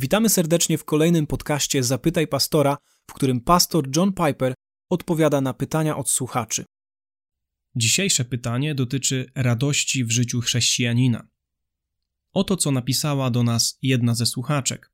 Witamy serdecznie w kolejnym podcaście Zapytaj Pastora, w którym pastor John Piper odpowiada na pytania od słuchaczy. Dzisiejsze pytanie dotyczy radości w życiu chrześcijanina. Oto co napisała do nas jedna ze słuchaczek.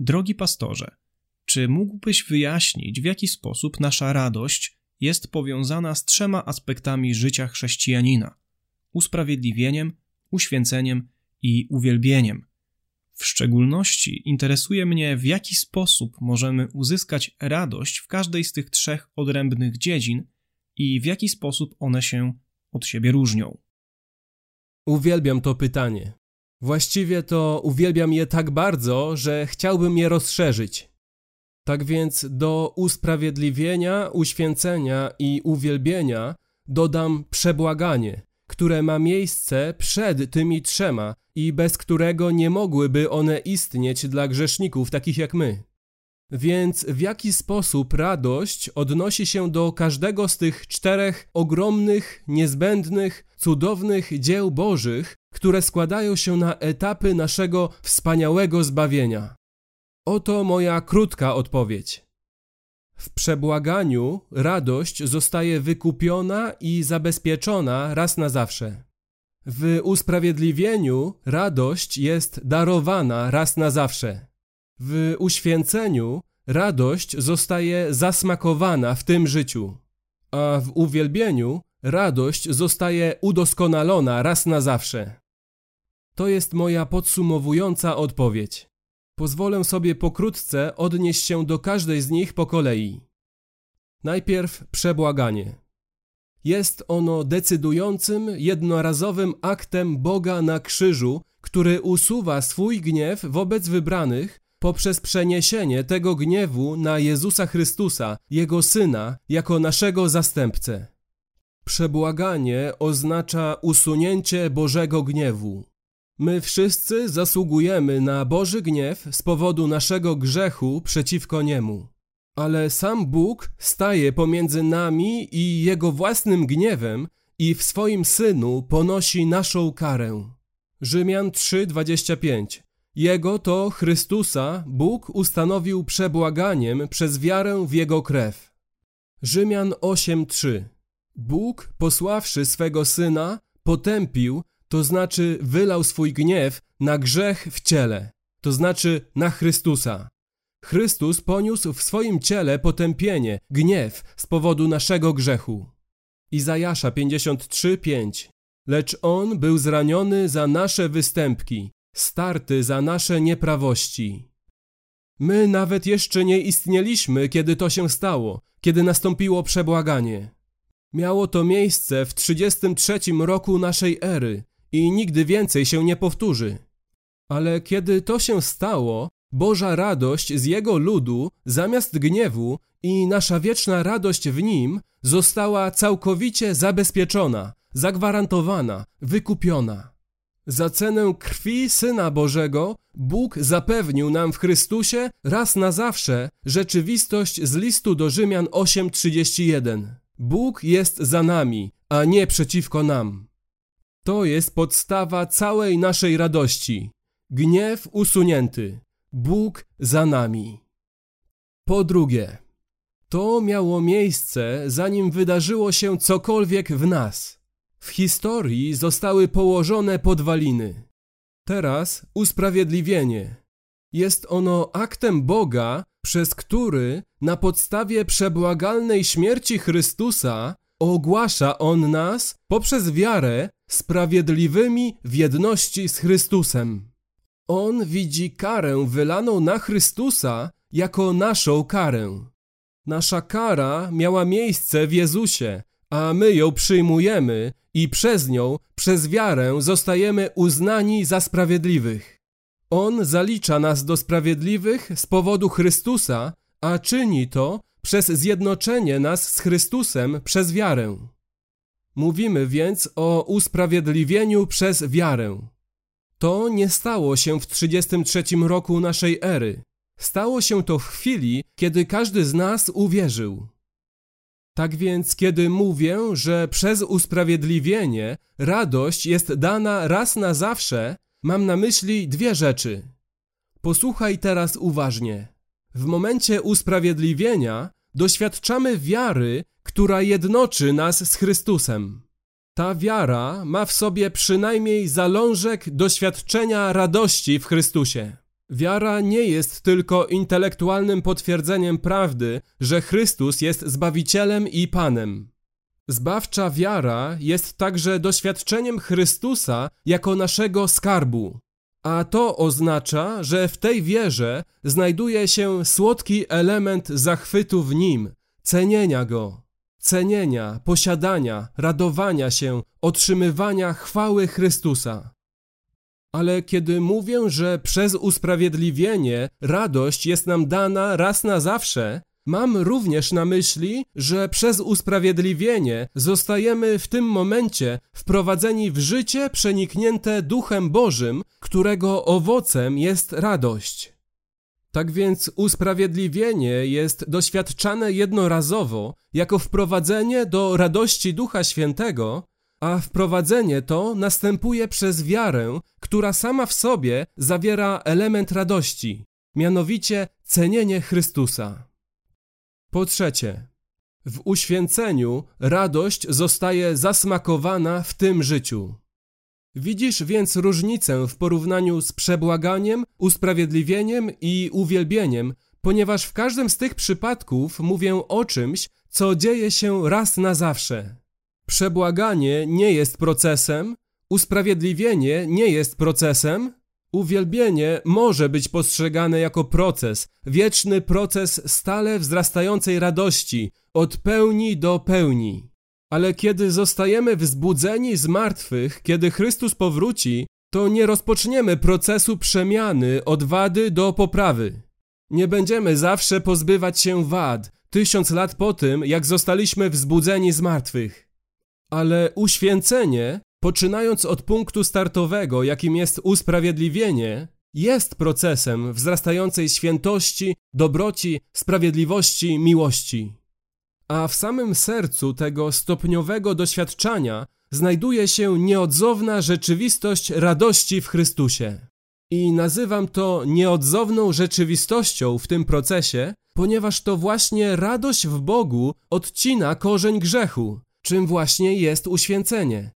Drogi pastorze, czy mógłbyś wyjaśnić, w jaki sposób nasza radość jest powiązana z trzema aspektami życia chrześcijanina: usprawiedliwieniem, uświęceniem i uwielbieniem? W szczególności interesuje mnie, w jaki sposób możemy uzyskać radość w każdej z tych trzech odrębnych dziedzin i w jaki sposób one się od siebie różnią. Uwielbiam to pytanie. Właściwie to uwielbiam je tak bardzo, że chciałbym je rozszerzyć. Tak więc do usprawiedliwienia, uświęcenia i uwielbienia dodam przebłaganie, które ma miejsce przed tymi trzema i bez którego nie mogłyby one istnieć dla grzeszników takich jak my. Więc w jaki sposób radość odnosi się do każdego z tych czterech ogromnych, niezbędnych, cudownych dzieł Bożych, które składają się na etapy naszego wspaniałego zbawienia? Oto moja krótka odpowiedź. W przebłaganiu radość zostaje wykupiona i zabezpieczona raz na zawsze. W usprawiedliwieniu radość jest darowana raz na zawsze. W uświęceniu radość zostaje zasmakowana w tym życiu, a w uwielbieniu radość zostaje udoskonalona raz na zawsze. To jest moja podsumowująca odpowiedź. Pozwolę sobie pokrótce odnieść się do każdej z nich po kolei. Najpierw przebłaganie. Jest ono decydującym, jednorazowym aktem Boga na krzyżu, który usuwa swój gniew wobec wybranych poprzez przeniesienie tego gniewu na Jezusa Chrystusa, Jego Syna, jako naszego zastępcę. Przebłaganie oznacza usunięcie Bożego gniewu. My wszyscy zasługujemy na Boży gniew z powodu naszego grzechu przeciwko Niemu. Ale sam Bóg staje pomiędzy nami i Jego własnym gniewem i w swoim Synu ponosi naszą karę. Rzymian 3:25 Jego to Chrystusa Bóg ustanowił przebłaganiem przez wiarę w Jego krew. Rzymian 8:3 Bóg, posławszy swego Syna, potępił, to znaczy wylał swój gniew na grzech w ciele, to znaczy na Chrystusa. Chrystus poniósł w swoim ciele potępienie, gniew z powodu naszego grzechu. Izajasza 53:5 Lecz on był zraniony za nasze występki, starty za nasze nieprawości. My nawet jeszcze nie istnieliśmy, kiedy to się stało, kiedy nastąpiło przebłaganie. Miało to miejsce w 33 roku naszej ery i nigdy więcej się nie powtórzy. Ale kiedy to się stało, Boża radość z Jego ludu zamiast gniewu i nasza wieczna radość w Nim została całkowicie zabezpieczona, zagwarantowana, wykupiona. Za cenę krwi Syna Bożego Bóg zapewnił nam w Chrystusie raz na zawsze rzeczywistość z listu do Rzymian 8:31. Bóg jest za nami, a nie przeciwko nam. To jest podstawa całej naszej radości. Gniew usunięty, Bóg za nami. Po drugie, to miało miejsce, zanim wydarzyło się cokolwiek w nas. W historii zostały położone podwaliny. Teraz usprawiedliwienie. Jest ono aktem Boga, przez który na podstawie przebłagalnej śmierci Chrystusa ogłasza On nas poprzez wiarę sprawiedliwymi w jedności z Chrystusem. On widzi karę wylaną na Chrystusa jako naszą karę. Nasza kara miała miejsce w Jezusie, a my ją przyjmujemy i przez nią, przez wiarę, zostajemy uznani za sprawiedliwych. On zalicza nas do sprawiedliwych z powodu Chrystusa, a czyni to przez zjednoczenie nas z Chrystusem przez wiarę. Mówimy więc o usprawiedliwieniu przez wiarę. To nie stało się w 33 roku naszej ery. Stało się to w chwili, kiedy każdy z nas uwierzył. Tak więc, kiedy mówię, że przez usprawiedliwienie radość jest dana raz na zawsze, mam na myśli dwie rzeczy. Posłuchaj teraz uważnie. W momencie usprawiedliwienia doświadczamy wiary, która jednoczy nas z Chrystusem. Ta wiara ma w sobie przynajmniej zalążek doświadczenia radości w Chrystusie. Wiara nie jest tylko intelektualnym potwierdzeniem prawdy, że Chrystus jest Zbawicielem i Panem. Zbawcza wiara jest także doświadczeniem Chrystusa jako naszego skarbu. A to oznacza, że w tej wierze znajduje się słodki element zachwytu w nim, cenienia go, cenienia, posiadania, radowania się, otrzymywania chwały Chrystusa. Ale kiedy mówię, że przez usprawiedliwienie radość jest nam dana raz na zawsze, mam również na myśli, że przez usprawiedliwienie zostajemy w tym momencie wprowadzeni w życie przeniknięte Duchem Bożym, którego owocem jest radość. Tak więc usprawiedliwienie jest doświadczane jednorazowo jako wprowadzenie do radości Ducha Świętego, a wprowadzenie to następuje przez wiarę, która sama w sobie zawiera element radości, mianowicie cenienie Chrystusa. Po trzecie, w uświęceniu radość zostaje zasmakowana w tym życiu. Widzisz więc różnicę w porównaniu z przebłaganiem, usprawiedliwieniem i uwielbieniem, ponieważ w każdym z tych przypadków mówię o czymś, co dzieje się raz na zawsze. Przebłaganie nie jest procesem, usprawiedliwienie nie jest procesem, uwielbienie może być postrzegane jako proces, wieczny proces stale wzrastającej radości, od pełni do pełni. Ale kiedy zostajemy wzbudzeni z martwych, kiedy Chrystus powróci, to nie rozpoczniemy procesu przemiany od wady do poprawy. Nie będziemy zawsze pozbywać się wad, tysiąc lat po tym, jak zostaliśmy wzbudzeni z martwych. Ale uświęcenie, poczynając od punktu startowego, jakim jest usprawiedliwienie, jest procesem wzrastającej świętości, dobroci, sprawiedliwości, miłości. A w samym sercu tego stopniowego doświadczania znajduje się nieodzowna rzeczywistość radości w Chrystusie. I nazywam to nieodzowną rzeczywistością w tym procesie, ponieważ to właśnie radość w Bogu odcina korzeń grzechu, czym właśnie jest uświęcenie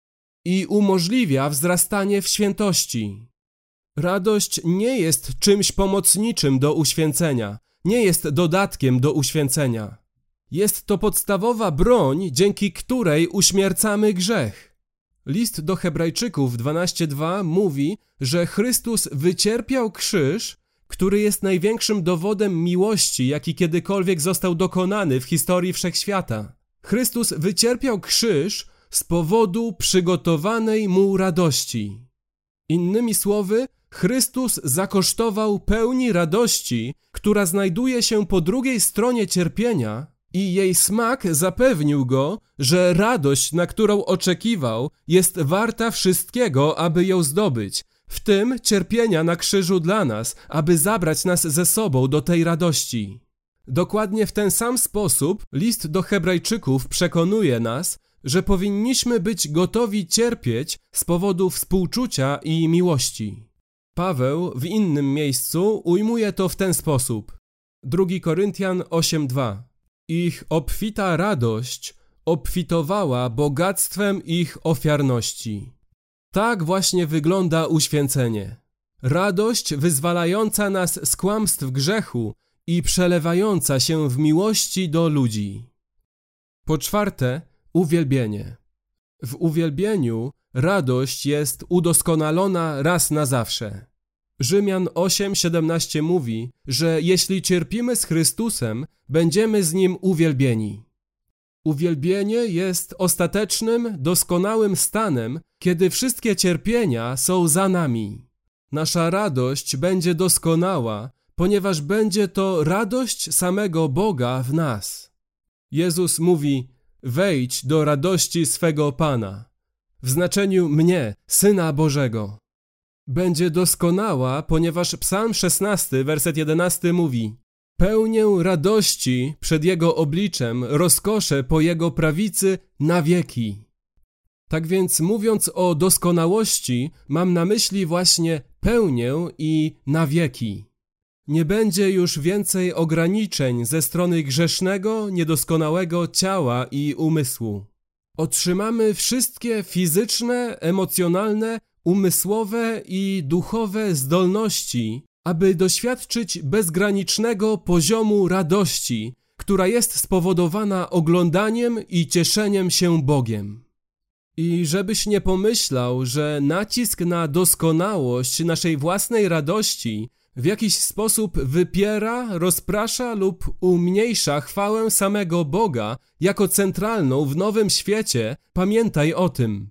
i umożliwia wzrastanie w świętości. Radość nie jest czymś pomocniczym do uświęcenia, nie jest dodatkiem do uświęcenia. Jest to podstawowa broń, dzięki której uśmiercamy grzech. List do Hebrajczyków 12:2 mówi, że Chrystus wycierpiał krzyż, który jest największym dowodem miłości, jaki kiedykolwiek został dokonany w historii wszechświata. Chrystus wycierpiał krzyż z powodu przygotowanej mu radości. Innymi słowy, Chrystus zakosztował pełni radości, która znajduje się po drugiej stronie cierpienia, i jej smak zapewnił go, że radość, na którą oczekiwał, jest warta wszystkiego, aby ją zdobyć, w tym cierpienia na krzyżu dla nas, aby zabrać nas ze sobą do tej radości. Dokładnie w ten sam sposób list do Hebrajczyków przekonuje nas, że powinniśmy być gotowi cierpieć z powodu współczucia i miłości. Paweł w innym miejscu ujmuje to w ten sposób. 2 Koryntian 8:2 Ich obfita radość obfitowała bogactwem ich ofiarności. Tak właśnie wygląda uświęcenie. Radość wyzwalająca nas z kłamstw grzechu i przelewająca się w miłości do ludzi. Po czwarte, uwielbienie. W uwielbieniu radość jest udoskonalona raz na zawsze. Rzymian 8:17 mówi, że jeśli cierpimy z Chrystusem, będziemy z nim uwielbieni. Uwielbienie jest ostatecznym, doskonałym stanem, kiedy wszystkie cierpienia są za nami. Nasza radość będzie doskonała, ponieważ będzie to radość samego Boga w nas. Jezus mówi: Wejdź do radości swego Pana, w znaczeniu mnie, Syna Bożego. Będzie doskonała, ponieważ Psalm 16, werset 11 mówi: Pełnię radości przed Jego obliczem, rozkoszę po Jego prawicy na wieki. Tak więc, mówiąc o doskonałości, mam na myśli właśnie pełnię i na wieki. Nie będzie już więcej ograniczeń ze strony grzesznego, niedoskonałego ciała i umysłu. Otrzymamy wszystkie fizyczne, emocjonalne, umysłowe i duchowe zdolności, aby doświadczyć bezgranicznego poziomu radości, która jest spowodowana oglądaniem i cieszeniem się Bogiem. I żebyś nie pomyślał, że nacisk na doskonałość naszej własnej radości w jakiś sposób wypiera, rozprasza lub umniejsza chwałę samego Boga jako centralną w nowym świecie, pamiętaj o tym.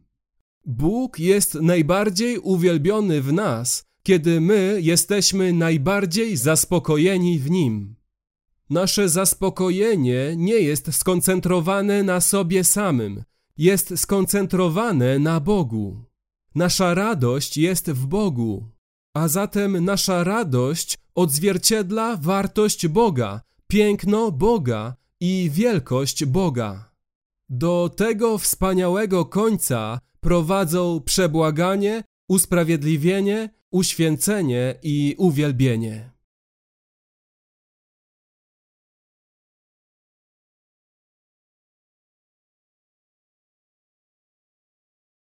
Bóg jest najbardziej uwielbiony w nas, kiedy my jesteśmy najbardziej zaspokojeni w Nim. Nasze zaspokojenie nie jest skoncentrowane na sobie samym, jest skoncentrowane na Bogu. Nasza radość jest w Bogu, a zatem nasza radość odzwierciedla wartość Boga, piękno Boga i wielkość Boga. Do tego wspaniałego końca prowadzą przebłaganie, usprawiedliwienie, uświęcenie i uwielbienie.